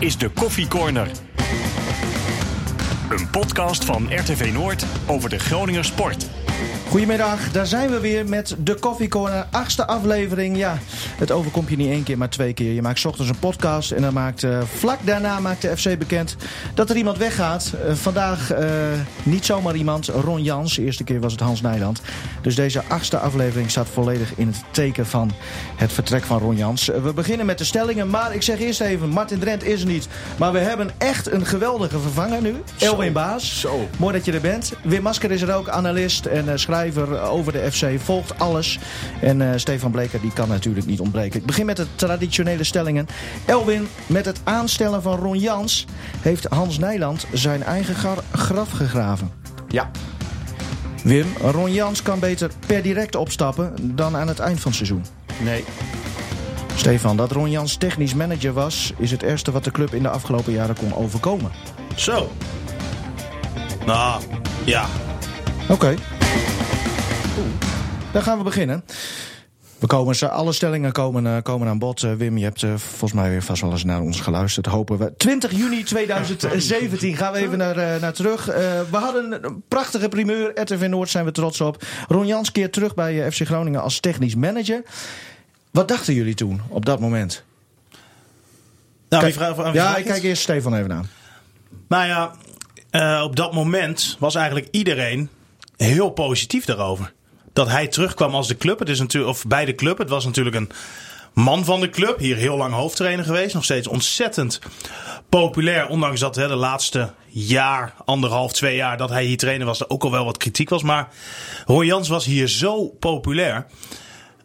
is de Koffie Corner. Een podcast van RTV Noord over de Groninger sport. Goedemiddag, daar zijn we weer met de Coffee Corner, achtste aflevering. Ja, het overkomt je niet één keer, maar twee keer. Je maakt 's ochtends een podcast en dan maakt uh, vlak daarna maakt de FC bekend dat er iemand weggaat. Uh, vandaag uh, niet zomaar iemand, Ron Jans. De eerste keer was het Hans Nijland. Dus deze achtste aflevering staat volledig in het teken van het vertrek van Ron Jans. we beginnen met de stellingen, maar ik zeg eerst even, Martin Drent is er niet. Maar we hebben echt een geweldige vervanger nu, Elwin Baas. Zo. Mooi dat je er bent. Wim Masker is er ook, analist en schrijver over de FC. Volgt alles. En uh, Stefan Bleker die kan natuurlijk niet ontbreken. Ik begin met de traditionele stellingen. Elwin, met het aanstellen van Ron Jans... heeft Hans Nijland zijn eigen graf gegraven. Ja. Wim, Ron Jans kan beter per direct opstappen... dan aan het eind van het seizoen. Nee. Stefan, dat Ron Jans technisch manager was... is het eerste wat de club in de afgelopen jaren kon overkomen. Zo. Nou, ja. Oké. Okay. Dan gaan we beginnen. We komen, alle stellingen komen, uh, komen aan bod. Uh, Wim, je hebt uh, volgens mij weer vast wel eens naar ons geluisterd. Hopen we. 20 juni 2017 gaan we even naar, naar terug. we hadden een prachtige primeur. RTV Noord zijn we trots op. Ron Jans keert terug bij FC Groningen als technisch manager. Wat dachten jullie toen, op dat moment? Nou, kijk, wie vraag, ja, ik kijk eerst Stefan even aan. Nou ja, op dat moment was eigenlijk iedereen heel positief daarover dat hij terugkwam als de club. Het is natuurlijk, of bij de club. Het was natuurlijk een man van de club. Hier heel lang hoofdtrainer geweest. Nog steeds ontzettend populair. Ondanks dat hè, de laatste jaar, anderhalf, twee jaar dat hij hier trainer was, er ook al wel wat kritiek was. Maar Roy Jans was hier zo populair.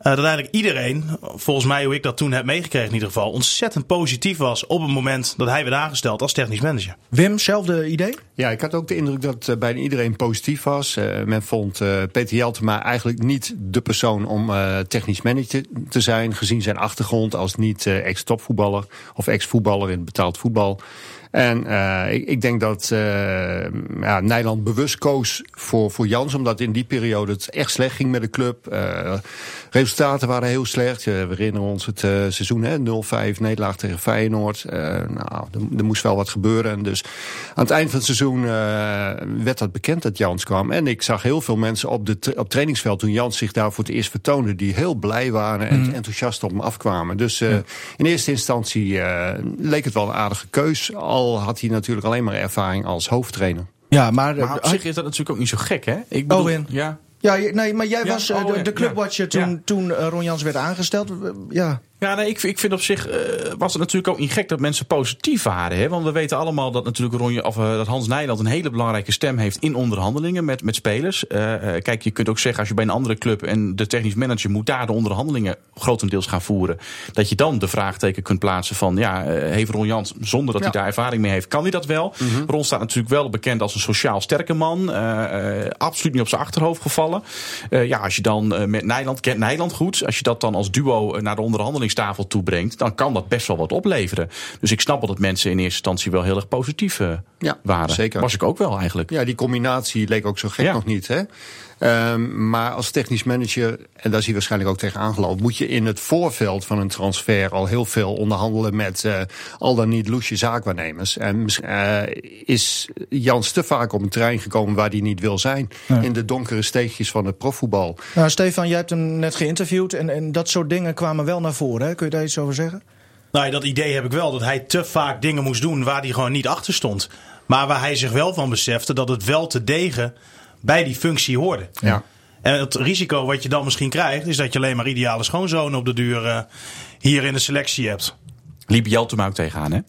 Uh, dat eigenlijk iedereen, volgens mij hoe ik dat toen heb meegekregen in ieder geval, ontzettend positief was op het moment dat hij werd aangesteld als technisch manager. Wim, zelfde idee? Ja, ik had ook de indruk dat uh, bijna iedereen positief was. Uh, men vond Peter Jeltema eigenlijk niet de persoon om technisch manager te zijn, gezien zijn achtergrond als niet ex-topvoetballer of ex-voetballer in betaald voetbal. En uh, ik, ik, denk dat uh, ja, Nederland bewust koos voor, voor Jans, omdat in die periode het echt slecht ging met de club. Uh, resultaten waren heel slecht. we herinneren ons het seizoen, 0-5 nederlaag tegen Feyenoord. nou, er, er, moest wel wat gebeuren. En dus aan het eind van het seizoen werd dat bekend dat Jans kwam. En ik zag heel veel mensen op, de op trainingsveld toen Jans zich daar voor het eerst vertoonde, die heel blij waren en mm. enthousiast op hem afkwamen. Dus ja. in eerste instantie leek het wel een aardige keus. Al had hij natuurlijk alleen maar ervaring als hoofdtrainer. Ja, maar, maar op zich is dat natuurlijk ook niet zo gek, hè? Ik bedoel, Owen. Ja. Ja, nee, maar jij was uh, de, de clubwatcher toen, toen uh, Ron Jans werd aangesteld. Ja. Ja, nee, ik, ik vind op zich uh, was het natuurlijk ook niet gek dat mensen positief waren. Hè? Want we weten allemaal dat natuurlijk Ronje, of, uh, dat Hans Nijland een hele belangrijke stem heeft in onderhandelingen met, met spelers. Uh, kijk, je kunt ook zeggen als je bij een andere club en de technisch manager moet daar de onderhandelingen grotendeels gaan voeren. Dat je dan de vraagteken kunt plaatsen van ja, heeft Ron Jans zonder dat ja. hij daar ervaring mee heeft, kan hij dat wel? Mm -hmm. Ron staat natuurlijk wel bekend als een sociaal sterke man. absoluut niet op zijn achterhoofd gevallen. ja, als je dan met Nijland, kent Nijland goed. Als je dat dan als duo naar de onderhandeling tafel toebrengt, dan kan dat best wel wat opleveren. Dus ik snap wel dat mensen in eerste instantie wel heel erg positief uh, ja, waren. Zeker. Was ik ook wel eigenlijk. Ja, die combinatie leek ook zo gek ja. nog niet. Hè? Um, maar als technisch manager, en daar zie je waarschijnlijk ook tegen aangelopen, moet je in het voorveld van een transfer al heel veel onderhandelen met uh, al dan niet loesje zaakwaarnemers. En uh, is Jans te vaak op een terrein gekomen waar hij niet wil zijn. Ja. In de donkere steegjes van het profvoetbal. Nou, Stefan, jij hebt hem net geïnterviewd en, en dat soort dingen kwamen wel naar voren. Hè? Kun je daar iets over zeggen? Nou, dat idee heb ik wel. Dat hij te vaak dingen moest doen waar hij gewoon niet achter stond. Maar waar hij zich wel van besefte dat het wel te degen bij die functie hoorde. Ja. En het risico wat je dan misschien krijgt, is dat je alleen maar ideale schoonzonen op de duur uh, hier in de selectie hebt. Liep Jeltema ook tegenaan, hè?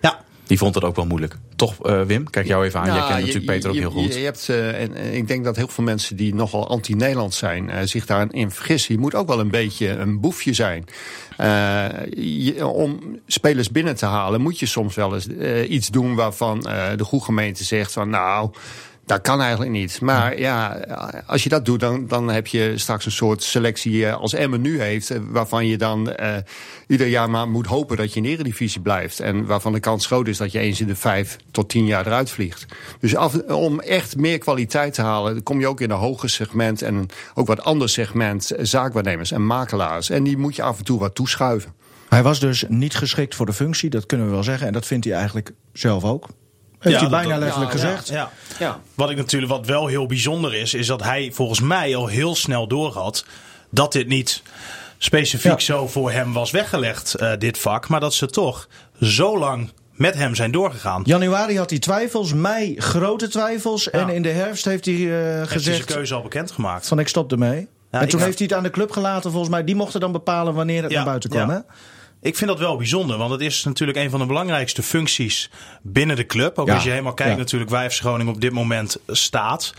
Ja. Die vond het ook wel moeilijk. Toch, uh, Wim? Kijk jou even aan. Ja, Jij kent natuurlijk Peter ook je, heel goed. Je, je hebt, uh, en, en, ik denk dat heel veel mensen die nogal anti-Nederland zijn... Uh, zich daarin vergissen. Je moet ook wel een beetje een boefje zijn. Je, om spelers binnen te halen moet je soms wel eens iets doen... waarvan de goede gemeente zegt van... nou, dat kan eigenlijk niet. Maar ja, als je dat doet, dan, dan heb je straks een soort selectie als Emmen nu heeft... waarvan je dan uh, ieder jaar maar moet hopen dat je in de eredivisie blijft. En waarvan de kans groot is dat je eens in de vijf tot tien jaar eruit vliegt. Dus af, om echt meer kwaliteit te halen, kom je ook in een hoger segment... en ook wat ander segment zaakwaarnemers en makelaars. En die moet je af en toe wat toeschuiven. Hij was dus niet geschikt voor de functie, dat kunnen we wel zeggen. En dat vindt hij eigenlijk zelf ook. Heeft Ja, hij bijna dat- letterlijk ja, gezegd. Ja. Ja. Wat ik natuurlijk wat wel heel bijzonder is, is dat hij volgens mij al heel snel doorhad dat dit niet specifiek Ja. zo voor hem was weggelegd, eh, dit vak, maar dat ze toch zo lang met hem zijn doorgegaan. Januari had hij twijfels, mei grote twijfels. En in de herfst heeft hij eh, Heeft hij zijn gezegd keuze al bekendgemaakt. van ik stop ermee. Ja, en toen heeft hij het aan de club gelaten volgens mij. Die mochten dan bepalen wanneer het Ja, naar buiten kwam. ja. Hè? Ik vind dat wel bijzonder, want het is natuurlijk een van de belangrijkste functies binnen de club. Ook Ja, als je helemaal kijkt ja. natuurlijk waar FC Groningen op dit moment staat.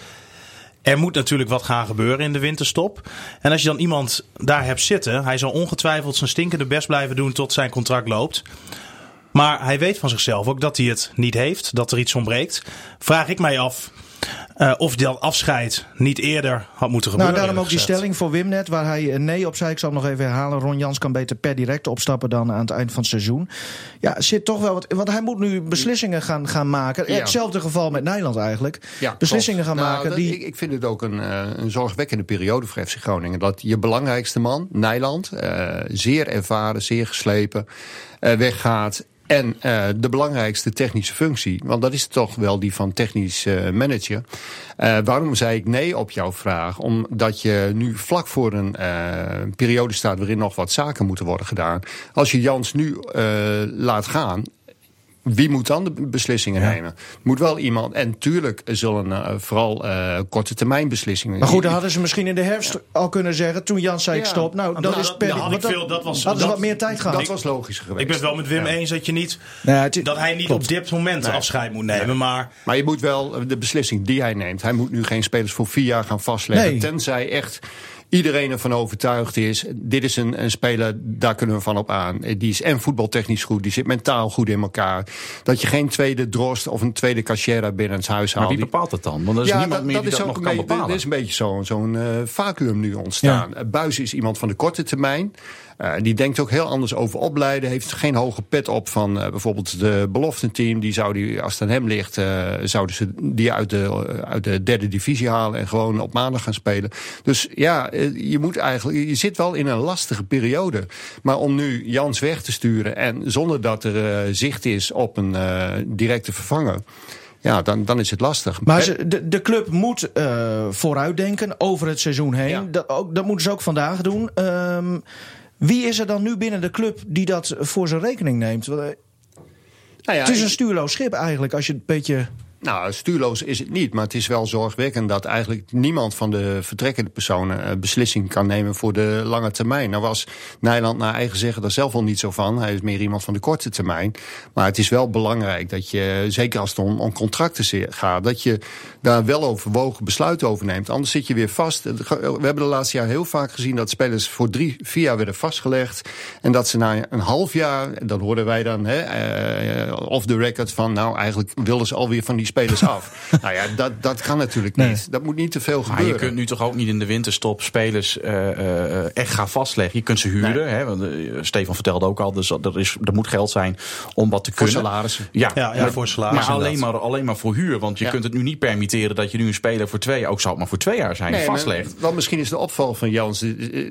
Er moet natuurlijk wat gaan gebeuren in de winterstop. En als je dan iemand daar hebt zitten, hij zal ongetwijfeld zijn stinkende best blijven doen tot zijn contract loopt. Maar hij weet van zichzelf ook dat hij het niet heeft, dat er iets ontbreekt. Vraag ik mij af eh, of dat afscheid niet eerder had moeten gebeuren. Nou, daarom ook die stelling voor Wim net, waar hij eh, nee op zei. Ik zal hem nog even herhalen. Ron Jans kan beter per direct opstappen dan aan het eind van het seizoen. Ja, zit toch wel wat. Want hij moet nu beslissingen gaan, gaan maken. Ja. Hetzelfde geval met Nederland eigenlijk. Ja, beslissingen klopt. gaan Nou, maken dat- die. ik, ik vind het ook een, eh, een zorgwekkende periode voor FC Groningen. Dat je belangrijkste man, Nijland, eh, zeer ervaren, zeer geslepen, eh, weggaat. En eh, de belangrijkste technische functie, want dat is toch wel die van technisch eh, manager. Eh, waarom zei ik nee op jouw vraag? Omdat je nu vlak voor een periode staat waarin nog wat zaken moeten worden gedaan. Als je Jans nu laat gaan, wie moet dan de beslissingen Ja. nemen? Moet wel iemand. En tuurlijk zullen eh, vooral eh, korte termijn beslissingen. Maar goed, dan hadden ze misschien in de herfst al kunnen zeggen. Toen Jan zei ik stop. Nou, dat Nou, is dat- per. ik want dat- veel- dat was- hadden ze dat- wat meer tijd gehad. dat was logisch geweest. Ik ben het wel met Wim Ja. eens dat je niet het- dat hij niet klopt. op dit moment Nee. afscheid moet nemen. Maar Maar je moet wel eh, de beslissing die hij neemt. Hij moet nu geen spelers voor vier jaar gaan vastleggen. Nee. Tenzij echt iedereen ervan overtuigd is. Dit is een, een speler, daar kunnen we van op aan. Die is en voetbaltechnisch goed. Die zit mentaal goed in elkaar. Dat je geen tweede Drost of een tweede Cachera binnen het huis Maar haalt. wie Die- bepaalt dat dan? Want er is niemand meer die dat nog kan beetje- bepalen. Er is een beetje zo'n zo'n eh, vacuüm nu ontstaan. Eh, Buis is iemand van de korte termijn. Eh, die denkt ook heel anders over opleiden. Heeft geen hoge pet op van eh, bijvoorbeeld de beloftenteam. Die zou die, als het aan hem ligt, eh, zouden ze die uit de, uit de derde divisie halen. En gewoon op maandag gaan spelen. Dus ja, je moet eigenlijk. Je zit wel in een lastige periode. Maar om nu Jans weg te sturen. En zonder dat er zicht is op een directe vervanger. Ja, dan, dan is het lastig. Maar ze, de, de club moet vooruitdenken over het seizoen heen. Ja. Dat, ook, dat moeten ze ook vandaag doen. Ehm, wie is er dan nu binnen de club die dat voor zijn rekening neemt? Eh, Nou ja, het is een stuurloos schip eigenlijk, als je het een beetje... Nou, stuurloos is het niet, maar het is wel zorgwekkend dat eigenlijk niemand van de vertrekkende personen eh, beslissing kan nemen voor de lange termijn. Nou was Nijland naar eigen zeggen daar zelf al niet zo van. Hij is meer iemand van de korte termijn. Maar het is wel belangrijk dat je, zeker als het om, om contracten gaat, dat je daar wel overwogen besluiten over neemt. Anders zit je weer vast. We hebben de laatste jaar heel vaak gezien dat spelers voor drie, vier jaar werden vastgelegd. En dat ze na een half jaar, dat hoorden wij dan hè, eh, off the record van, nou eigenlijk wilden ze alweer van die spelers af. nou ja, dat, dat kan natuurlijk Nee. niet. Dat moet niet te veel Maar gebeuren. je kunt nu toch ook niet in de winterstop spelers eh, eh, echt gaan vastleggen. Je kunt ze huren. Hè, want, eh, Stefan vertelde ook al, dus er, is, er moet geld zijn om wat te Voor kunnen. salarissen. Ja, Ja, ja, maar, voor salaris Maar alleen, maar alleen maar voor huur. Want je Ja. kunt het nu niet permitteren dat je nu een speler voor twee, ook zou het maar voor twee jaar zijn, Nee, maar- vastlegt. Want misschien is de opval van Jans.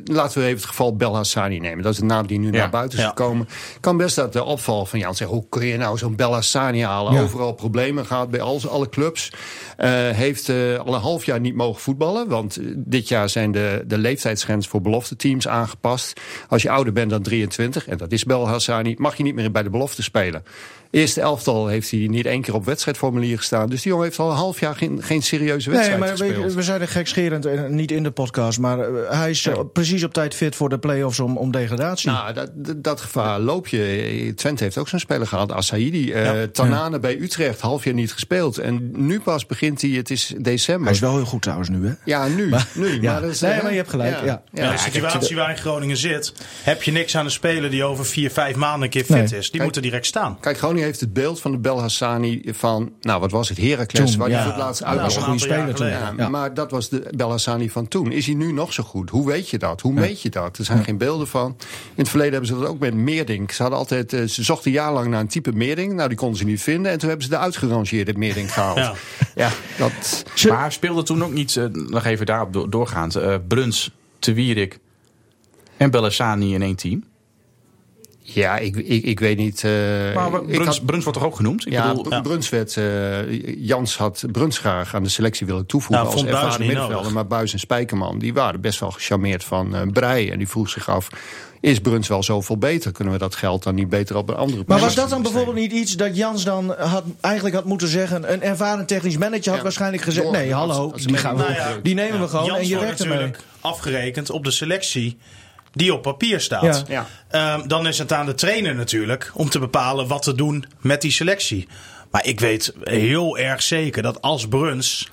Laten we even het geval Belhassani nemen. Dat is de naam die nu Ja. naar buiten is Ja. gekomen. Kan best dat de opval van Jans hoe kun je nou zo'n Belhassani halen? Ja. Overal problemen gehad bij al, alle clubs. Eh, heeft eh, al een half jaar niet mogen voetballen. Want eh, dit jaar zijn de, de leeftijdsgrens voor belofte teams aangepast. Als je ouder bent dan 23, en dat is Belhassani, mag je niet meer bij de belofte spelen. Eerste elftal heeft hij niet één keer op wedstrijdformulier gestaan. Dus die jongen heeft al een half jaar geen, geen serieuze Nee, wedstrijd maar gespeeld. je, we zijn er gekscherend en niet in de podcast. Maar eh, hij is eh, precies op tijd fit voor de play-offs om, om degradatie. Nou, dat, dat, dat gevaar loop je. Twente heeft ook zo'n speler gehad, Asaidi. Eh Ja. Tanane bij Utrecht, half jaar niet gespeeld. En nu pas begint hij, het is december. hij is wel heel goed trouwens nu, hè? Ja, nu. nu ja. Maar dat is, Nee, eh, maar je hebt gelijk, ja. Ja, de situatie waarin Groningen zit, heb je niks aan een speler die over vier, vijf maanden een keer fit Nee. is. Die Kijk. moet er direct staan. Kijk, Groningen heeft het beeld van de Belhassani van, nou wat was het, Heracles, Toen, waar ja. hij voor het laatst uit Dat was een goede speler toen. Ja. Maar dat was de Belhassani van toen. Is hij nu nog zo goed? Hoe weet je dat? Hoe meet je dat? Er zijn geen beelden van. In het verleden hebben ze dat ook met Meerdink. Ze, hadden altijd, eh, ze zochten jarenlang naar een type Meerdink. Nou, die konden ze niet vinden. En toen hebben ze de uitgerangeerde Meerdink gehaald. Ja. Ja, dat... Maar speelde toen ook niet, eh, nog even daarop do- doorgaand, eh, Bruns, Te Wierik en Bellassani in één team? Ja, ik, ik, ik weet niet. Uh, maar Bruns, had, Bruns wordt toch ook genoemd? Ik ja, bedoel, ja. Bruns werd. Uh, Jans had Bruns graag aan de selectie willen toevoegen nou, als ervaren middenvelder. Maar Buis en Spijkerman die waren best wel gecharmeerd van uh, Breij. En die vroeg zich af. Is Bruns wel zoveel beter? Kunnen we dat geld dan niet beter op een andere Maar was dat dan bijvoorbeeld niet iets dat Jans dan had, eigenlijk had moeten zeggen? Een ervaren technisch manager had waarschijnlijk gezegd: nee, hallo, die, gaan we, nou ja, die nemen we gewoon Jans en je werkt ermee. afgerekend op de selectie die op papier staat. Ja. Um, dan is het aan de trainer natuurlijk om te bepalen wat te doen met die selectie. Maar ik weet heel erg zeker dat als Bruns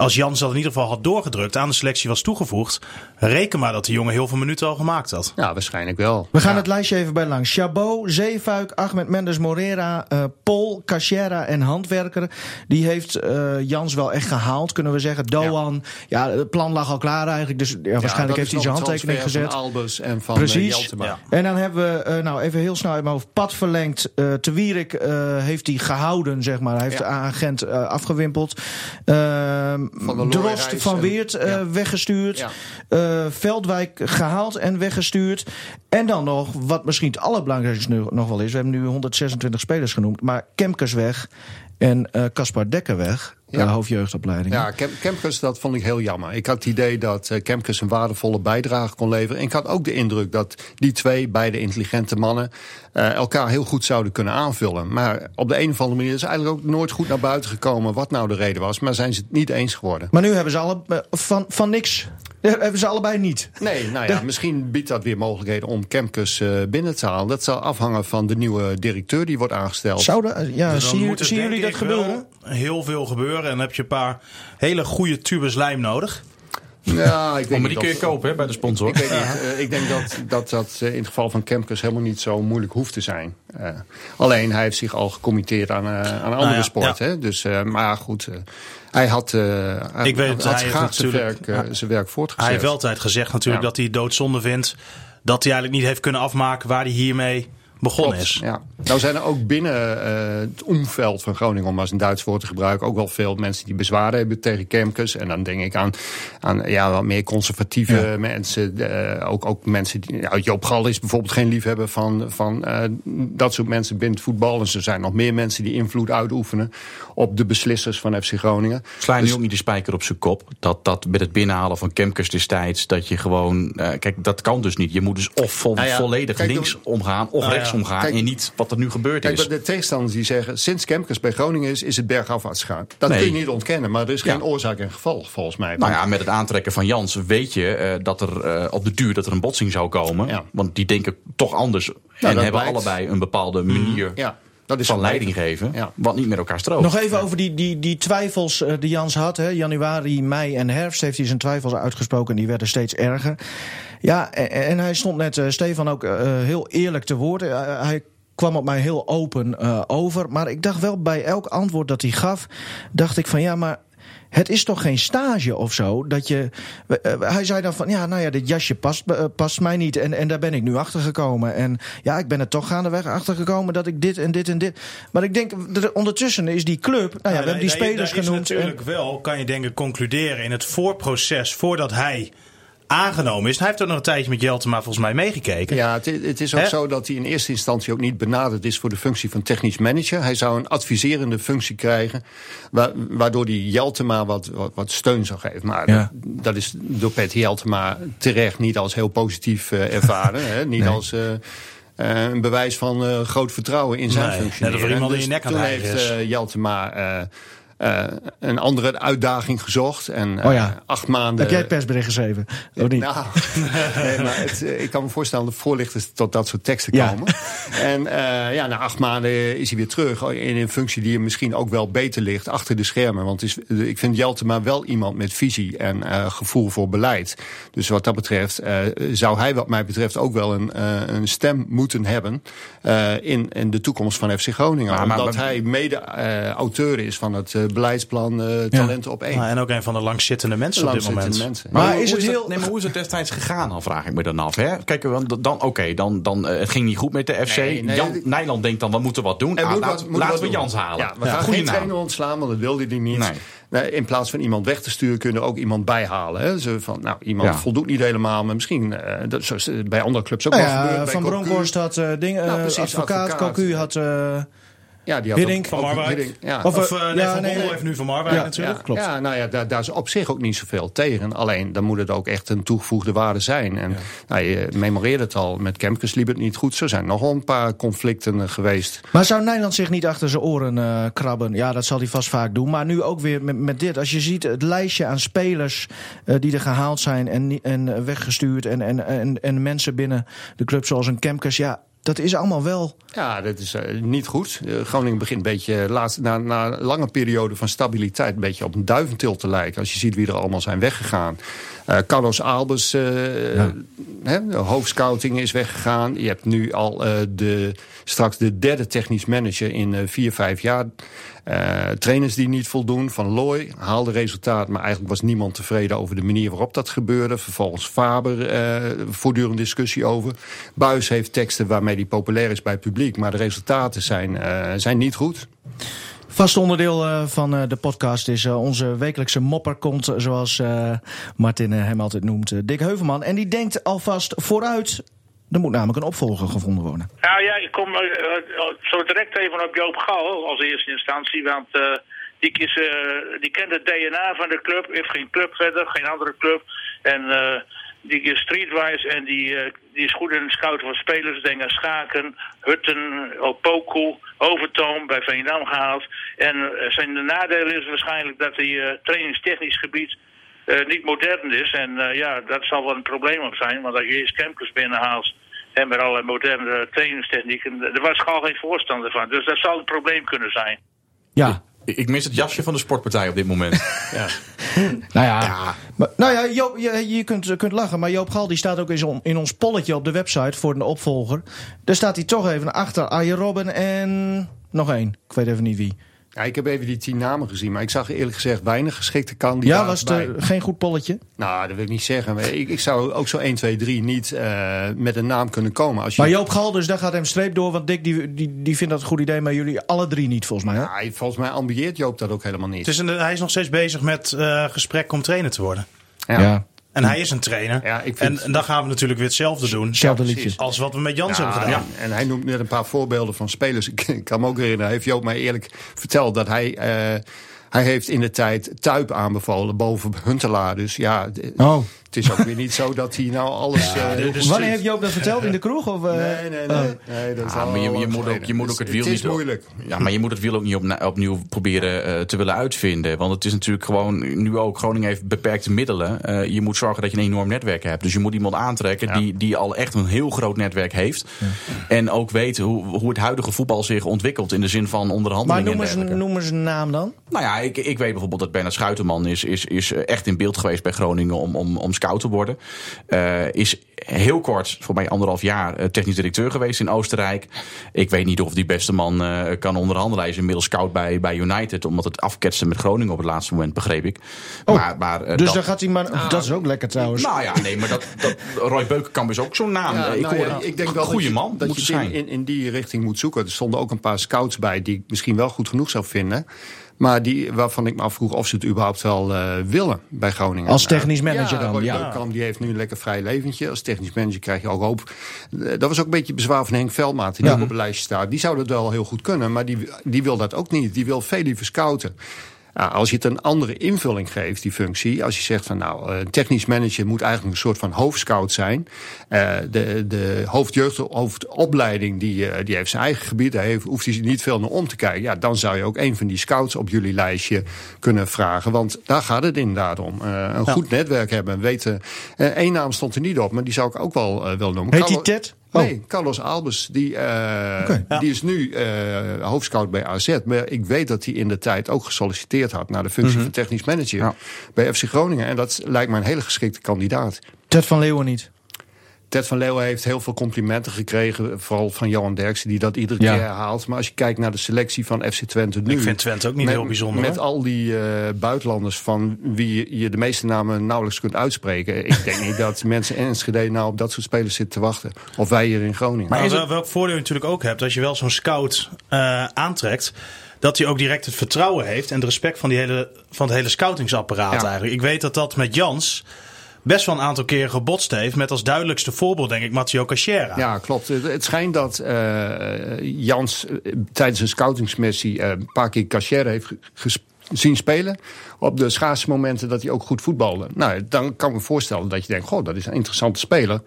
als Jans dat in ieder geval had doorgedrukt, aan de selectie was toegevoegd. Reken maar dat die jongen heel veel minuten al gemaakt had. Ja, waarschijnlijk wel. We gaan het lijstje even bij langs. Chabot, Zeefuik, Ahmed Mendes Morera, uh, Pol, Cachera en Handwerker. Die heeft uh, Jans wel echt gehaald, kunnen we zeggen. Doan, ja. ja. het plan lag al klaar eigenlijk. Dus ja, waarschijnlijk heeft hij zijn handtekening gezet. Van Albers en van Precies. Uh, en dan hebben we, uh, nou even heel snel in mijn hoofd, pad verlengd. Uh, Te Wierik heeft hij gehouden, zeg maar. Hij heeft de agent afgewimpeld. Van Drost van Weert uh, weggestuurd. Ja. Uh, Veldwijk gehaald en weggestuurd. En dan nog, wat misschien het allerbelangrijkste nog wel is. We hebben nu 126 spelers genoemd. Maar Kemkers weg en uh, Caspar Dekker weg. Ja. hoofdjeugdopleiding. Ja, Kemkers, dat vond ik heel jammer. Ik had het idee dat uh, Kemkers een waardevolle bijdrage kon leveren. En ik had ook de indruk dat die twee, beide intelligente mannen, uh, elkaar heel goed zouden kunnen aanvullen. Maar op de een of andere manier is eigenlijk ook nooit goed naar buiten gekomen wat nou de reden was. Maar zijn ze het niet eens geworden. Maar nu hebben ze alle van, van niks dat hebben ze allebei niet. Nee, nou ja, misschien biedt dat weer mogelijkheden om Kemkes uh, binnen te halen. Dat zal afhangen van de nieuwe directeur die wordt aangesteld. Zouden, ja, dus zien, zien jullie dat gebeuren? Heel veel gebeuren. En dan heb je een paar hele goede tubes lijm nodig. Ja, ik denk oh, maar die kun je kopen hè, bij de sponsor. Ik, weet niet, uh, ik denk dat dat, dat uh, in het geval van Kemkes helemaal niet zo moeilijk hoeft te zijn. Uh, alleen hij heeft zich al gecommitteerd aan, aan andere nou ja, sporten. Ja. Dus, maar goed, hij had, uh, ik weet, had hij graag zijn werk, uh, zijn werk voortgezet. Hij heeft wel altijd gezegd natuurlijk ja. dat hij doodzonde vindt. Dat hij eigenlijk niet heeft kunnen afmaken waar hij hiermee begonnen Klopt, is. Ja. Nou zijn er ook binnen uh, het omveld van Groningen, om als een Duits woord te gebruiken, ook wel veel mensen die bezwaren hebben tegen Kemkes. En dan denk ik aan, aan ja, wat meer conservatieve ja. mensen. Uh, ook, ook mensen die. Joop Gal is bijvoorbeeld geen liefhebber van, van uh, dat soort mensen binnen het voetbal. En er zijn nog meer mensen die invloed uitoefenen op de beslissers van FC Groningen. Sla je dus, nu ook niet de spijker op zijn kop? Dat, dat met het binnenhalen van Kemkes destijds, dat je gewoon. kijk, dat kan dus niet. Je moet dus of vo nou ja, volledig kijk, links omgaan of nou rechts omgaan. Kijk, en niet wat er nu gebeurd kijk, is. De tegenstanders die zeggen, sinds Kemkers bij Groningen is, is het bergafwaarts gegaan. Dat nee. kun je niet ontkennen, maar er is geen ja. oorzaak en gevolg volgens mij. Nou ja, met het aantrekken van Jans weet je uh, dat er uh, op de duur dat er een botsing zou komen. Ja. Want die denken toch anders nou, en hebben blijkt. allebei een bepaalde manier. Mm. Ja. Dat is van leiding geven, ja. wat niet met elkaar strookt. Nog even over die, die, die twijfels uh, die Jans had. Hè. Januari, mei en herfst heeft hij zijn twijfels uitgesproken. En die werden steeds erger. Ja, en, en hij stond net, uh, Stefan, ook uh, heel eerlijk te woord. hij kwam op mij heel open uh, over. Maar ik dacht wel bij elk antwoord dat hij gaf, dacht ik van ja, maar het is toch geen stage of zo? Dat je, uh, hij zei dan van, ja, nou ja, dit jasje past, uh, past mij niet. En, en daar ben ik nu achter gekomen. En ja, ik ben er toch gaandeweg achter gekomen dat ik dit en dit en dit. Maar ik denk, ondertussen is die club, nou ja, we hebben die spelers daar genoemd. natuurlijk en, wel, kan je denken, concluderen in het voorproces, voordat hij aangenomen is. Hij heeft ook nog een tijdje met Jeltema volgens mij meegekeken. Ja, het, het is ook He? zo dat hij in eerste instantie ook niet benaderd is voor de functie van technisch manager. Hij zou een adviserende functie krijgen, waardoor hij Jeltema wat, wat, wat, steun zou geven. Maar ja. dat is door Pet Jeltema terecht niet als heel positief uh, ervaren. hè? Niet nee. als... Uh, uh, een bewijs van uh, groot vertrouwen in zijn nee, functie. Net er iemand dus in je nek aan toen heeft uh, Jeltema uh, een andere uitdaging gezocht. En oh ja. acht maanden. Heb jij het persbericht geschreven? Of niet? Nou, nee, maar het, ik kan me voorstellen dat voorlichters tot dat soort teksten ja. komen. En uh, ja, na acht maanden is hij weer terug in een functie die hem misschien ook wel beter ligt achter de schermen. Want is, ik vind Jeltema wel iemand met visie en uh, gevoel voor beleid. Dus wat dat betreft uh, zou hij wat mij betreft ook wel een, een stem moeten hebben in, in de toekomst van FC Groningen. Maar, Omdat maar, hij mede auteur is van het beleidsplan, eh, talenten op één. Nou, en ook een van de langzittende mensen op dit Langzittende moment. mensen. Maar hoe is het dat- heel- Nee, maar hoe is het destijds gegaan dan, vraag ik me dan af. Hè? Kijk, want dan, oké, dan, dan, eh, het ging niet goed met de FC. Nee, nee, Jan Nijland denkt dan, we moeten wat doen. Ah, moet laat- wat- moet laten we doen. Jans halen. Ja, we gaan Goeie geen naam. trainer ontslaan, want dat wilde hij niet. Nee. Nee, in plaats van iemand weg te sturen, kunnen we ook iemand bijhalen. Hè? Zo van, nou, iemand Ja. voldoet niet helemaal, maar misschien, eh, dat, zoals eh, bij andere clubs ook Nou wel ja, gebeurt. bij Van Cocu. Bronckhorst had eh ding, eh, Nou, precies, advocaat, advocaat. Cocu had... eh, Ja, die had Hiddink. ook- Van Marwijk. Hiddink, Ja. Of, Of nee, ja, Van nee, Bommel nee. heeft nu Van Marwijk Ja, natuurlijk. ja, klopt. Ja, nou ja, daar, daar is op zich ook niet zoveel tegen. Alleen dan moet het ook echt een toegevoegde waarde zijn. En nou, je memoreerde het al, met Kemkes liep het niet goed. Zo zijn nog wel een paar conflicten eh, geweest. Maar zou Nederland zich niet achter zijn oren eh, krabben? Ja, dat zal hij vast vaak doen. Maar nu ook weer met, met dit. Als je ziet het lijstje aan spelers eh, die er gehaald zijn en, en weggestuurd. En, en, en, en mensen binnen de club zoals een Kemkes. Ja, dat is allemaal wel... Ja, dat is eh, niet goed. Eh, Groningen begint een beetje, laatst, na, na een lange periode van stabiliteit, een beetje op een duiventil te lijken. Als je ziet wie er allemaal zijn weggegaan. Eh Carlos Albers, eh hoofdscouting is weggegaan. Je hebt nu al eh, de, straks de derde technisch manager in vier, vijf jaar. Trainers die niet voldoen. Van Looy haalde resultaat, maar eigenlijk was niemand tevreden over de manier waarop dat gebeurde. Vervolgens Faber, voortdurend discussie over. Buis heeft teksten waarmee hij populair is bij het publiek, maar de resultaten zijn, zijn niet goed. Vast onderdeel eh, van eh, de podcast is eh, onze wekelijkse mopperkont, zoals Martin hem altijd noemt, Dick Heuvelman. En die denkt alvast vooruit. Er moet namelijk een opvolger gevonden worden. Nou ja, ik kom zo direct even op Joop Gal als eerste instantie. Want die, is, die kent het DNA van de club, heeft geen club verder, geen andere club. En eh, die is streetwise en die, eh, die is goed in het scouten van spelers. Denk aan Schaken, Hutten, Opoku, Overtoom bij Veendam gehaald. En eh, zijn de nadeel is waarschijnlijk dat hij eh, trainingstechnisch gebied niet modern is. En ja, dat zal wel een probleem op zijn. Want als je eerst campers binnenhaalt en met alle moderne trainingstechnieken, daar was Gal geen voorstander van. Dus dat zal een probleem kunnen zijn. Ja, Ik mis het jasje van de sportpartij op dit moment. nou ja. Maar, nou ja, Joop, je, je kunt, kunt lachen, maar Joop Gal die staat ook in, zo'n- in ons polletje op de website voor een opvolger. Daar staat hij toch even achter Arjen Robben en nog één. Ik weet even niet wie. Ja, ik heb even die tien namen gezien, maar ik zag eerlijk gezegd weinig geschikte kandidaten Ja, was het bij. eh, geen goed polletje? Nou, dat wil ik niet zeggen. Ik, ik zou ook zo 1, 2, 3 niet eh, met een naam kunnen komen. Als je, Maar Joop Gal, dus daar gaat hem streep door. Want Dick die, die, die vindt dat een goed idee, maar jullie alle drie niet volgens mij. Hè? Ja, volgens mij ambieert Joop dat ook helemaal niet. Het is een, hij is nog steeds bezig met eh, gesprek om trainer te worden. ja. En hij is een trainer. Ja, ik en, vind- en dan gaan we natuurlijk weer hetzelfde doen. Hetzelfde liedje. Als wat we met Jans Ja, hebben gedaan. en, en hij noemt net een paar voorbeelden van spelers. Ik, kan me ook herinneren, hij heeft Joop mij eerlijk verteld dat hij... eh, hij heeft in de tijd Tuip aanbevolen boven Huntelaar. Dus ja, Oh. Het is ook weer niet zo dat hij nou alles... eh, heel goed Wanneer heeft Joop dat verteld? In de kroeg? Of, eh? Nee, nee, nee. nee dat is Ja, maar je, moet ook, je moet Dus ook het wiel Het is niet moeilijk. Ja, maar je moet het wiel ook niet opna- opnieuw proberen eh, te willen uitvinden. Want het is natuurlijk gewoon, nu ook, Groningen heeft beperkte middelen. Eh, je moet zorgen dat je een enorm netwerk hebt. Dus je moet iemand aantrekken die, die al echt een heel groot netwerk heeft. En ook weet hoe, hoe het huidige voetbal zich ontwikkelt in de zin van Maar onderhandelingen noem en eens, een, dergelijke. noem eens een naam dan. Nou ja, ik, ik weet bijvoorbeeld dat Bernard Schuiterman is, is, is echt in beeld geweest bij Groningen om, om, om scout te worden. Eh, is heel kort, voor mij anderhalf jaar, eh, technisch directeur geweest in Oostenrijk. Ik weet niet of die beste man eh, kan onderhandelen. Hij is inmiddels scout bij, bij United, omdat het afketste met Groningen op het laatste moment, begreep ik. maar, maar, eh, Dus dat, dan gaat hij maar... dat is ook lekker trouwens. Nou ja, nee, maar dat, dat, Roy Beukenkamp is ook zo'n naam. Ja, ik nou hoor ja, ik denk wel goede man dat moet je zijn. het in, in, in die richting moet zoeken. Er stonden ook een paar scouts bij die ik misschien wel goed genoeg zou vinden. Maar die, waarvan ik me afvroeg of ze het überhaupt wel eh, willen bij Groningen. Als technisch manager ja, dan, ja. Die heeft nu een lekker vrij leventje. Als technisch manager krijg je ook hoop. Eh, Dat was ook een beetje bezwaar van Henk Veldmaat. Die Ja. ook op het lijstje staat. Die zou dat wel heel goed kunnen. Maar die, die wil dat ook niet. Die wil veel liever scouten. Ja, als je het een andere invulling geeft, die functie. Als je zegt van nou, een technisch manager moet eigenlijk een soort van hoofdscout zijn. Eh, de de hoofdjeugd, hoofdopleiding, die, eh, die heeft zijn eigen gebied. Daar heeft, hoeft hij niet veel naar om te kijken. Ja, dan zou je ook een van die scouts op jullie lijstje kunnen vragen. Want daar gaat het inderdaad om. Eh, een goed netwerk hebben. Weten, eh, één naam stond er niet op, maar die zou ik ook wel eh willen noemen. Heet die Ted? Oh. Nee, Carlos Albers. Die, eh. Ja. die is nu eh, hoofdscout bij AZ. Maar ik weet dat hij in de tijd ook gesolliciteerd had naar de functie van technisch manager Ja. bij FC Groningen. En dat lijkt me een hele geschikte kandidaat. Ted van Leeuwen niet. Ted van Leeuwen heeft heel veel complimenten gekregen. Vooral van Johan Derksen, die dat iedere Ja. keer herhaalt. Maar als je kijkt naar de selectie van FC Twente nu... Ik vind Twente ook niet met, heel bijzonder. Met hoor. al die eh, buitenlanders van wie je- de meeste namen nauwelijks kunt uitspreken. Ik denk niet dat mensen in Enschede nou op dat soort spelers zitten te wachten. Of wij hier in Groningen. Maar is welk voordeel je natuurlijk ook hebt, als je wel zo'n scout eh, aantrekt, dat hij ook direct het vertrouwen heeft en het respect van, die hele, van het hele scoutingsapparaat Ja. eigenlijk. Ik weet dat dat met Jans best wel een aantal keren gebotst heeft, met als duidelijkste voorbeeld denk ik Matteo Cachera. Ja, klopt. Het, schijnt dat eh, Jans eh, tijdens een scoutingsmissie eh, een paar keer Cachere heeft ge- ges- zien spelen. Op de schaarse momenten dat hij ook goed voetbalde. Nou, dan kan ik me voorstellen dat je denkt, goh, dat is een interessante speler.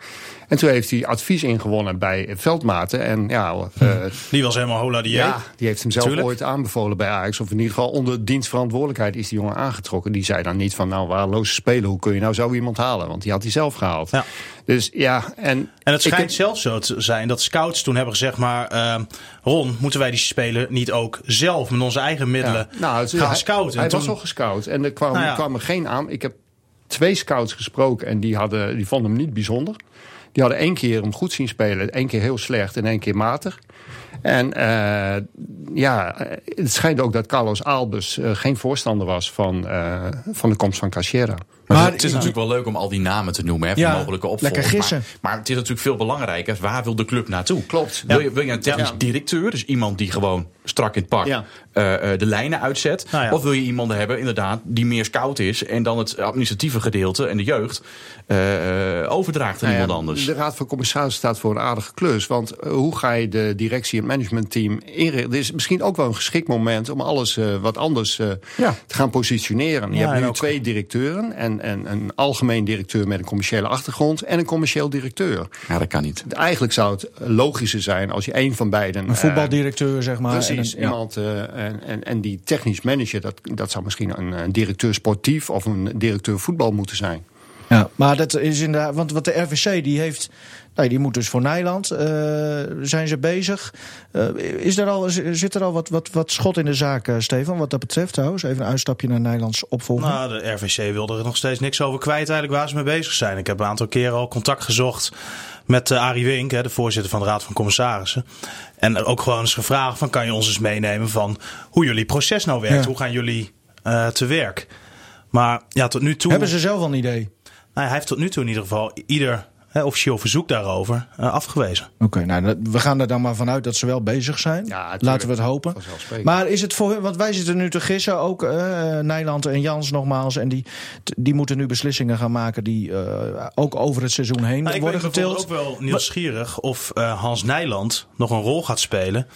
En toen heeft hij advies ingewonnen bij Veldmaten. En ja, eh, Die was helemaal hola die ja, die heeft hem zelf Tuurlijk. ooit aanbevolen bij Ajax. Of in ieder geval onder dienstverantwoordelijkheid is die jongen aangetrokken. Die zei dan niet van, nou, waarloze spelen, hoe kun je nou zo iemand halen? Want die had hij zelf gehaald. Ja. Dus ja, en... En het schijnt zelfs zo te zijn dat scouts toen hebben gezegd, maar eh, Ron, moeten wij die speler niet ook zelf met onze eigen middelen Ja. Nou, het- gaan hij- scouten? Hij was al gescout en er kwam, Nou ja. kwam er geen aan. Ik heb twee scouts gesproken en die, hadden, die vonden hem niet bijzonder. Die hadden één keer hem goed zien spelen, één keer heel slecht en één keer matig. En eh, ja, het schijnt ook dat Carlos Albus eh, geen voorstander was van, eh, van de komst van Cachera. Maar, Maar- het is natuurlijk wel leuk om al die namen te noemen, hè, van Ja, mogelijke opvolgers. lekker gissen. Maar, maar het is natuurlijk veel belangrijker, waar wil de club naartoe? Klopt. Wil je, wil je een technisch Ja. directeur, dus iemand die gewoon strak in het pak Ja. eh, eh, de lijnen uitzet? Nou ja. Of wil je iemand hebben, inderdaad, die meer scout is en dan het administratieve gedeelte en de jeugd eh, eh, overdraagt aan Nou ja, iemand anders? De Raad van Commissarissen staat voor een aardige klus. Want hoe ga je de directie en managementteam inrichten? Dit is misschien ook wel een geschikt moment om alles eh, wat anders eh, Ja. te gaan positioneren. Je Ja, hebt nu twee directeuren. En, en een algemeen directeur met een commerciële achtergrond. En een commercieel directeur. Ja, dat kan niet. Eigenlijk zou het logischer zijn als je één van beiden... Een eh, voetbaldirecteur, zeg maar. Precies, en een- ja. iemand eh, en, en, en die technisch manager, dat, dat zou misschien een, een directeur sportief of een directeur voetbal moeten zijn. Ja, maar dat is inderdaad. Want wat de RVC die heeft. Nou, die moet dus voor Nijland. eh, zijn ze bezig? Eh, is er al, zit er al wat, wat, wat schot in de zaak, eh, Stefan? Wat dat betreft trouwens. Even een uitstapje naar Nijlands opvolging. Nou, de RVC wilde er nog steeds niks over kwijt eigenlijk waar ze mee bezig zijn. Ik heb een aantal keren al contact gezocht met uh, Arie Wink, hè, de voorzitter van de Raad van Commissarissen. En ook gewoon eens gevraagd van kan je ons eens meenemen van hoe jullie proces nou werkt? Ja. Hoe gaan jullie uh, te werk? Maar ja, tot nu toe... Hebben ze zelf al een idee? Nou, hij heeft tot nu toe in ieder geval ieder hè, officieel verzoek daarover uh, afgewezen. Oké, okay, nou, we gaan er dan maar vanuit dat ze wel bezig zijn. Ja, Laten we het hopen. Maar is het voor hun, want wij zitten nu te gissen, ook uh, Nijland en Jans nogmaals, en die, die moeten nu beslissingen gaan maken die uh, ook over het seizoen heen nou, worden ik ben getild. ook wel nieuwsgierig of uh, Hans Nijland nog een rol gaat spelen.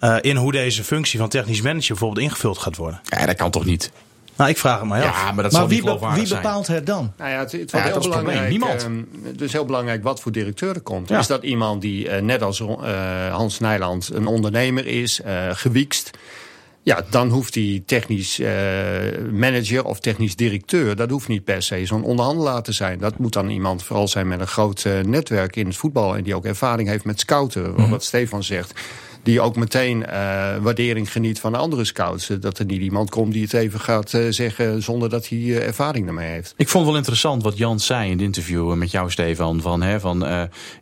Uh, in hoe deze functie van technisch manager bijvoorbeeld ingevuld gaat worden. Ja, dat kan toch niet? Nou, ik vraag het mij af. Ja, maar dat maar zal wie, niet be wie bepaalt het dan? Nou ja, het, het wordt ja, heel belangrijk. Niemand. Uh, het is heel belangrijk wat voor directeur er komt. Ja. Is dat iemand die uh, net als uh, Hans Nijland een ondernemer is, uh, gewiekst? Ja, dan hoeft die technisch uh, manager of technisch directeur, dat hoeft niet per se zo'n onderhandelaar te zijn. Dat moet dan iemand vooral zijn met een groot uh, netwerk in het voetbal en die ook ervaring heeft met scouten, mm -hmm. wat Stefan zegt die ook meteen uh, waardering geniet van andere scouts. Dat er niet iemand komt die het even gaat uh, zeggen zonder dat hij ervaring daarmee heeft. Ik vond wel interessant wat Jan zei in het interview met jou, Stefan. Van, hè, van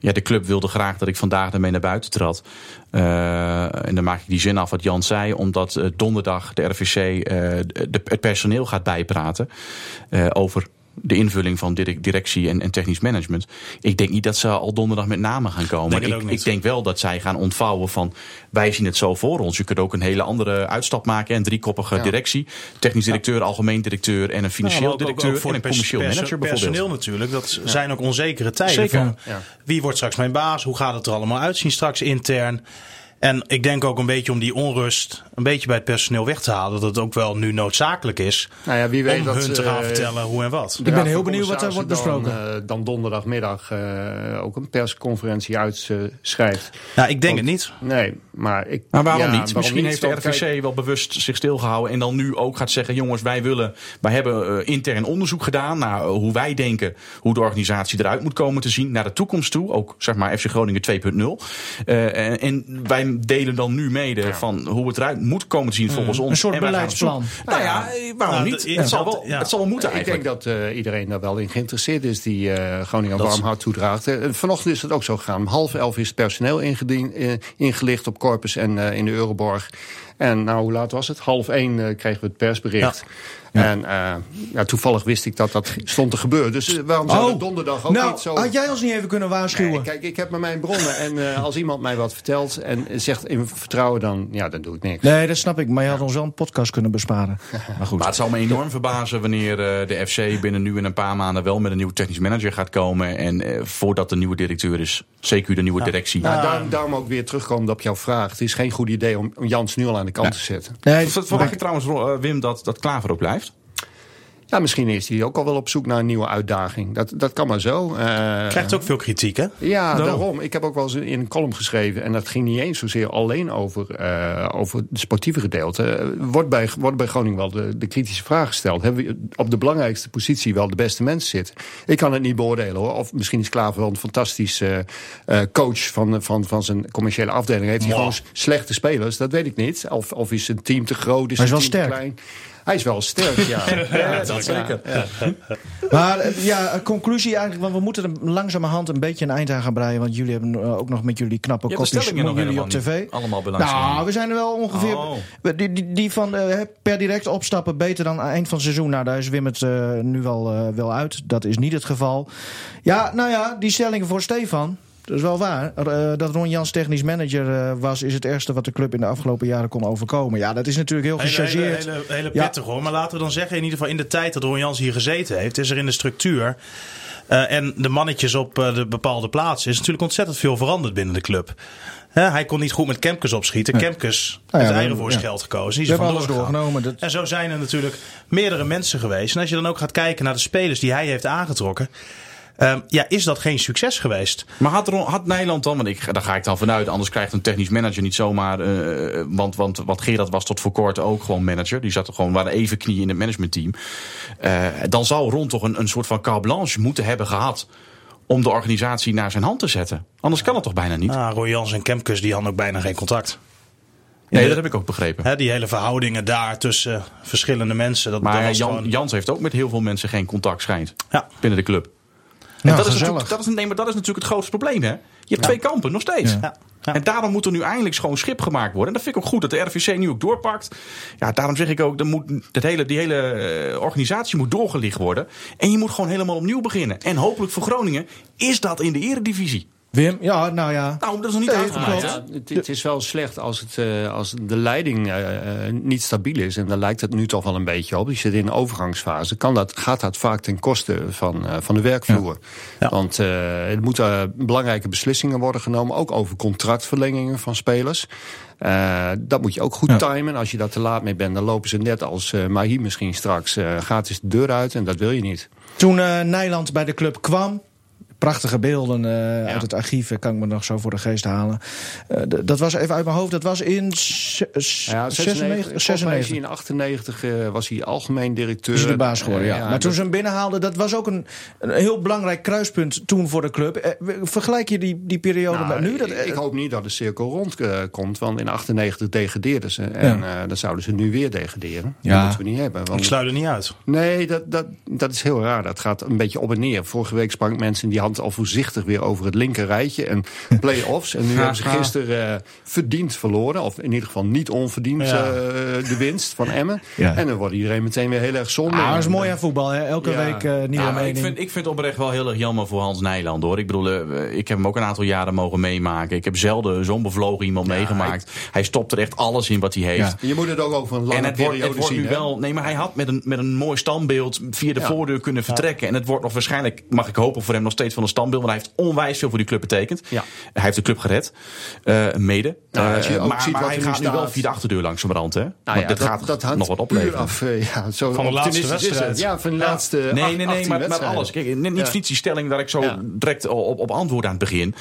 ja, de club wilde graag dat ik vandaag daarmee naar buiten trad. en dan maak ik die zin af wat Jan zei, omdat donderdag de RVC het personeel gaat bijpraten over de invulling van directie en, en, technisch management. Ik denk niet dat ze al donderdag met namen gaan komen. Denk ik, ik, denk wel dat zij gaan ontvouwen van wij zien het zo voor ons. Je kunt ook een hele andere uitstap maken. Een driekoppige ja. directie. Technisch directeur, ja. algemeen directeur en een financieel ja, directeur ook, ook en een commercieel manager bijvoorbeeld. Personeel natuurlijk. Dat zijn ook onzekere tijden. Zeker. Van, wie wordt straks mijn baas? Hoe gaat het er allemaal uitzien straks intern? En ik denk ook een beetje om die onrust een beetje bij het personeel weg te halen. Dat het ook wel nu noodzakelijk is nou ja, wie weet om dat, hun te gaan uh, vertellen hoe en wat. Ik ben heel benieuwd wat er wordt besproken. Dan, uh, dan donderdagmiddag uh, ook een persconferentie uitschrijft. Ja, ik denk Want, het niet. Nee, maar ik... Maar waarom ja, niet? Waarom Misschien niet? heeft de RVC kijk... wel bewust zich stilgehouden en dan nu ook gaat zeggen... jongens, wij willen, wij hebben uh, intern onderzoek gedaan naar hoe wij denken... hoe de organisatie eruit moet komen te zien naar de toekomst toe. Ook, zeg maar, FC Groningen 2.0. Uh, en, en wij en delen dan nu mede van hoe het eruit moet komen te zien volgens ons. Een soort beleidsplan. Nou ja, eh, waarom Nou, niet? Het zal wel, ja. het zal wel moeten Ik eigenlijk. denk dat eh, iedereen daar wel in geïnteresseerd is die eh Groningen warm hart toedraagt. Vanochtend is het ook zo gegaan. Om half elf is het personeel eh, ingelicht op Corpus en eh, in de Euroborg. En nou, hoe laat was het? Half één eh, kregen we het persbericht. En eh, ja, toevallig wist ik dat dat stond te gebeuren. Dus eh, waarom zou Oh. het donderdag ook nou, niet zo... had jij ons niet even kunnen waarschuwen? Nee, kijk, ik heb maar mijn bronnen. En eh, als iemand mij wat vertelt en zegt in vertrouwen, dan, ja, dan doe ik niks. Nee, dat snap ik. Maar je had ons wel een podcast kunnen besparen. Maar goed. Maar het zal me enorm verbazen wanneer eh, de FC binnen nu en een paar maanden wel met een nieuwe technisch manager gaat komen. En eh, voordat de nieuwe directeur is, CQ de nieuwe directie. Nou, daarom, daarom ook weer terugkomend op jouw vraag. Het is geen goed idee om, om Jans nu al aan de kant te zetten. Nee, Ver- Verwacht je trouwens, Ro- eh, Wim, dat, dat Klaver ook blijft? Ja, misschien is hij ook al wel op zoek naar een nieuwe uitdaging. Dat, dat kan maar zo. Eh, Krijgt ook veel kritiek, hè? Ja, Daarom. daarom. Ik heb ook wel eens in een column geschreven. En dat ging niet eens zozeer alleen over, eh, over het sportieve gedeelte. Eh, Wordt bij, wordt bij Groningen wel de, de kritische vraag gesteld. Hebben we op de belangrijkste positie wel de beste mensen zitten? Ik kan het niet beoordelen hoor. Of misschien is Klaver wel een fantastische coach van, van, van zijn commerciële afdeling. Heeft hij gewoon slechte spelers? Dat weet ik niet. Of, of is zijn team te groot? Is zijn wel team te sterk. klein? Hij is wel sterk, ja. ja, dat zeker. Maar eh, ja, conclusie eigenlijk, want we moeten er langzamerhand een beetje een eind aan gaan breien. Want jullie hebben eh, ook nog met jullie knappe de kopjes jullie op tv. niet allemaal belangstelling. Nou, we zijn er wel ongeveer. Oh. Die, die, die van eh, per direct opstappen beter dan eind van het seizoen. Nou, daar is Wim het nu wel, wel uit. Dat is niet het geval. Ja, nou ja, die stellingen voor Stefan. Dat is wel waar. Eh, dat Ron Jans technisch manager eh, was, is het ergste wat de club in de afgelopen jaren kon overkomen. Ja, dat is natuurlijk heel Hele, hele, gechargeerd. hele, hele Ja. pittig hoor. Maar laten we dan zeggen, in ieder geval in de tijd dat Ron Jans hier gezeten heeft, is er in de structuur eh, en de mannetjes op de bepaalde plaatsen, is natuurlijk ontzettend veel veranderd binnen de club. Hij kon niet goed met Kemkes opschieten. Kemkes Nou ja, heeft eigen voor zijn ja. geld gekozen. Die is hebben alles doorgenomen. Dat, En zo zijn er natuurlijk meerdere mensen geweest. En als je dan ook gaat kijken naar de spelers die hij heeft aangetrokken. Ehm, ja, is dat geen succes geweest? Maar had, had Nederland dan, want ik, daar ga ik dan vanuit, anders krijgt een technisch manager niet zomaar. eh, want, want, want Gerard was tot voor kort ook gewoon manager. Die zat er gewoon, waren even knieën in het managementteam. Eh, dan zou Ron toch een, een soort van carte blanche moeten hebben gehad. om de organisatie naar zijn hand te zetten. Anders kan het toch bijna niet? Ah, Roy Jans en Kemkes die hadden ook bijna geen contact. Nee, dat heb ik ook begrepen. Hè, die hele verhoudingen daar tussen eh, verschillende mensen. Dat, Maar Jan, gewoon- Jans heeft ook met heel veel mensen geen contact, schijnt. Ja. Binnen de club. Nou, dat, is gezellig. dat, is, nee, maar dat is natuurlijk het grootste probleem, hè? Je hebt twee kampen, nog steeds. Ja. Ja. En daarom moet er nu eindelijk schoon schip gemaakt worden. En dat vind ik ook goed dat de RVC nu ook doorpakt. Ja, daarom zeg ik ook, dat moet, dat hele, die hele eh, organisatie moet doorgelicht worden. En je moet gewoon helemaal opnieuw beginnen. En hopelijk voor Groningen is dat in de eredivisie. Wim, ja, nou ja. Nou, dat is nog niet Nee, uitgemaakt. Ja, het, het is wel slecht als, het, eh, als de leiding eh, eh, niet stabiel is. En daar lijkt het nu toch wel een beetje op. Je zit in een overgangsfase. Kan dat, gaat dat vaak ten koste van, eh, van de werkvloer. Ja. Want eh, er moeten belangrijke beslissingen worden genomen. Ook over contractverlengingen van spelers. Eh, dat moet je ook goed Ja. timen. Als je daar te laat mee bent, dan lopen ze net als eh Mahi misschien straks. eh gratis de deur uit en dat wil je niet. Toen eh, Nijland bij de club kwam. Prachtige beelden eh, uit het archief, eh, kan ik me nog zo voor de geest halen. Eh, dat was even uit mijn hoofd, dat was in s- s- Ja, 96. 96. Volgens mij is 96. hij in 98 eh, was hij algemeen directeur. Is hij de baas geworden, ja. Maar dat- toen ze hem binnenhaalden, dat was ook een, een heel belangrijk kruispunt toen voor de club. Vergelijk je die, die periode Nou, met nu? Dat, ik, ik hoop niet dat de cirkel rond eh, komt, want in 98 degradeerden ze. En eh, dan zouden ze nu weer degraderen. Ja. Dat moeten we niet hebben. Ik Want, sluit er niet uit. nee, dat, dat, dat is heel raar. Dat gaat een beetje op en neer. Vorige week sprak mensen die hand al voorzichtig weer over het linker rijtje. En play-offs. En nu hebben ze gisteren eh, verdiend verloren. Of in ieder geval niet onverdiend Ja. eh, de winst van Emmen. Ja. En dan wordt iedereen meteen weer heel erg zonde. ah, dat is mooi aan voetbal, hè? elke Ja. week eh nieuwe mening. ik, vind, ik vind het oprecht wel heel erg jammer voor Hans Nijland hoor. Ik bedoel, ik heb hem ook een aantal jaren mogen meemaken. Ik heb zelden zo'n bevlogen iemand meegemaakt. Hij stopt er echt alles in wat hij heeft. Ja. Je moet het ook over een lange En het periode het wordt zien. nu wel. Nee, maar hij had met een, met een mooi standbeeld via de Ja. voordeur kunnen vertrekken. En het wordt nog waarschijnlijk, mag ik hopen voor hem nog steeds van een standbeeld. Want hij heeft onwijs veel voor die club betekend. Ja. Hij heeft de club gered. eh, mede. Nou, als je Eh, ook maar ziet maar wat hij nu gaat nu wel via de achterdeur langzamerhand. Hè? Nou Want ja, dit dat, gaat dat nog wat opleveren. af. eh, ja, zo Van de laatste wedstrijd. Ja, van de Ja. laatste Nee, nee, nee, 18 maar met wedstrijden. alles. Kijk, niet, Ja. niet die stelling waar ik zo Ja. direct op, op antwoord aan het begin.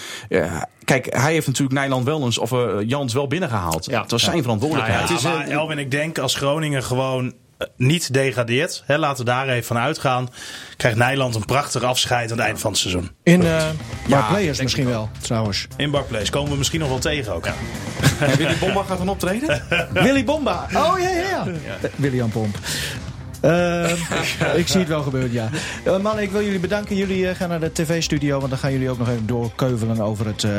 Kijk, hij heeft natuurlijk Nijland wel eens, of eh, Jans wel binnengehaald. Ja. Het was zijn verantwoordelijkheid. Nou ja, Het is, maar eh, Elwin, ik denk als Groningen gewoon niet degradeert, hè, laten we daar even van uitgaan, krijgt Nijland een prachtig afscheid aan het eind van het seizoen. In uh, Ja, Players denk misschien wel, trouwens. In Barclays komen we misschien nog wel tegen ook. En Willy Bomba gaat dan optreden? Willy Bomba. Oh ja, ja, ja. Eh, William Pomp. Eh, ik zie het wel gebeuren, ja. Mannen, ik wil jullie bedanken. Jullie eh, gaan naar de tv-studio, want dan gaan jullie ook nog even doorkeuvelen over het eh,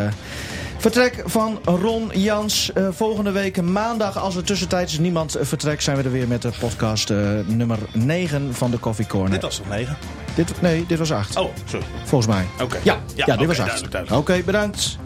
vertrek van Ron Jans. Volgende week maandag, als er tussentijds niemand vertrekt, zijn we er weer met de podcast nummer 9 van de Coffee Corner. Dit was toch negen? Dit, nee, dit was 8. Oh, sorry. Volgens mij. Oké. Ja, ja, Ja, dit was 8. duidelijk, duidelijk. Oké, bedankt.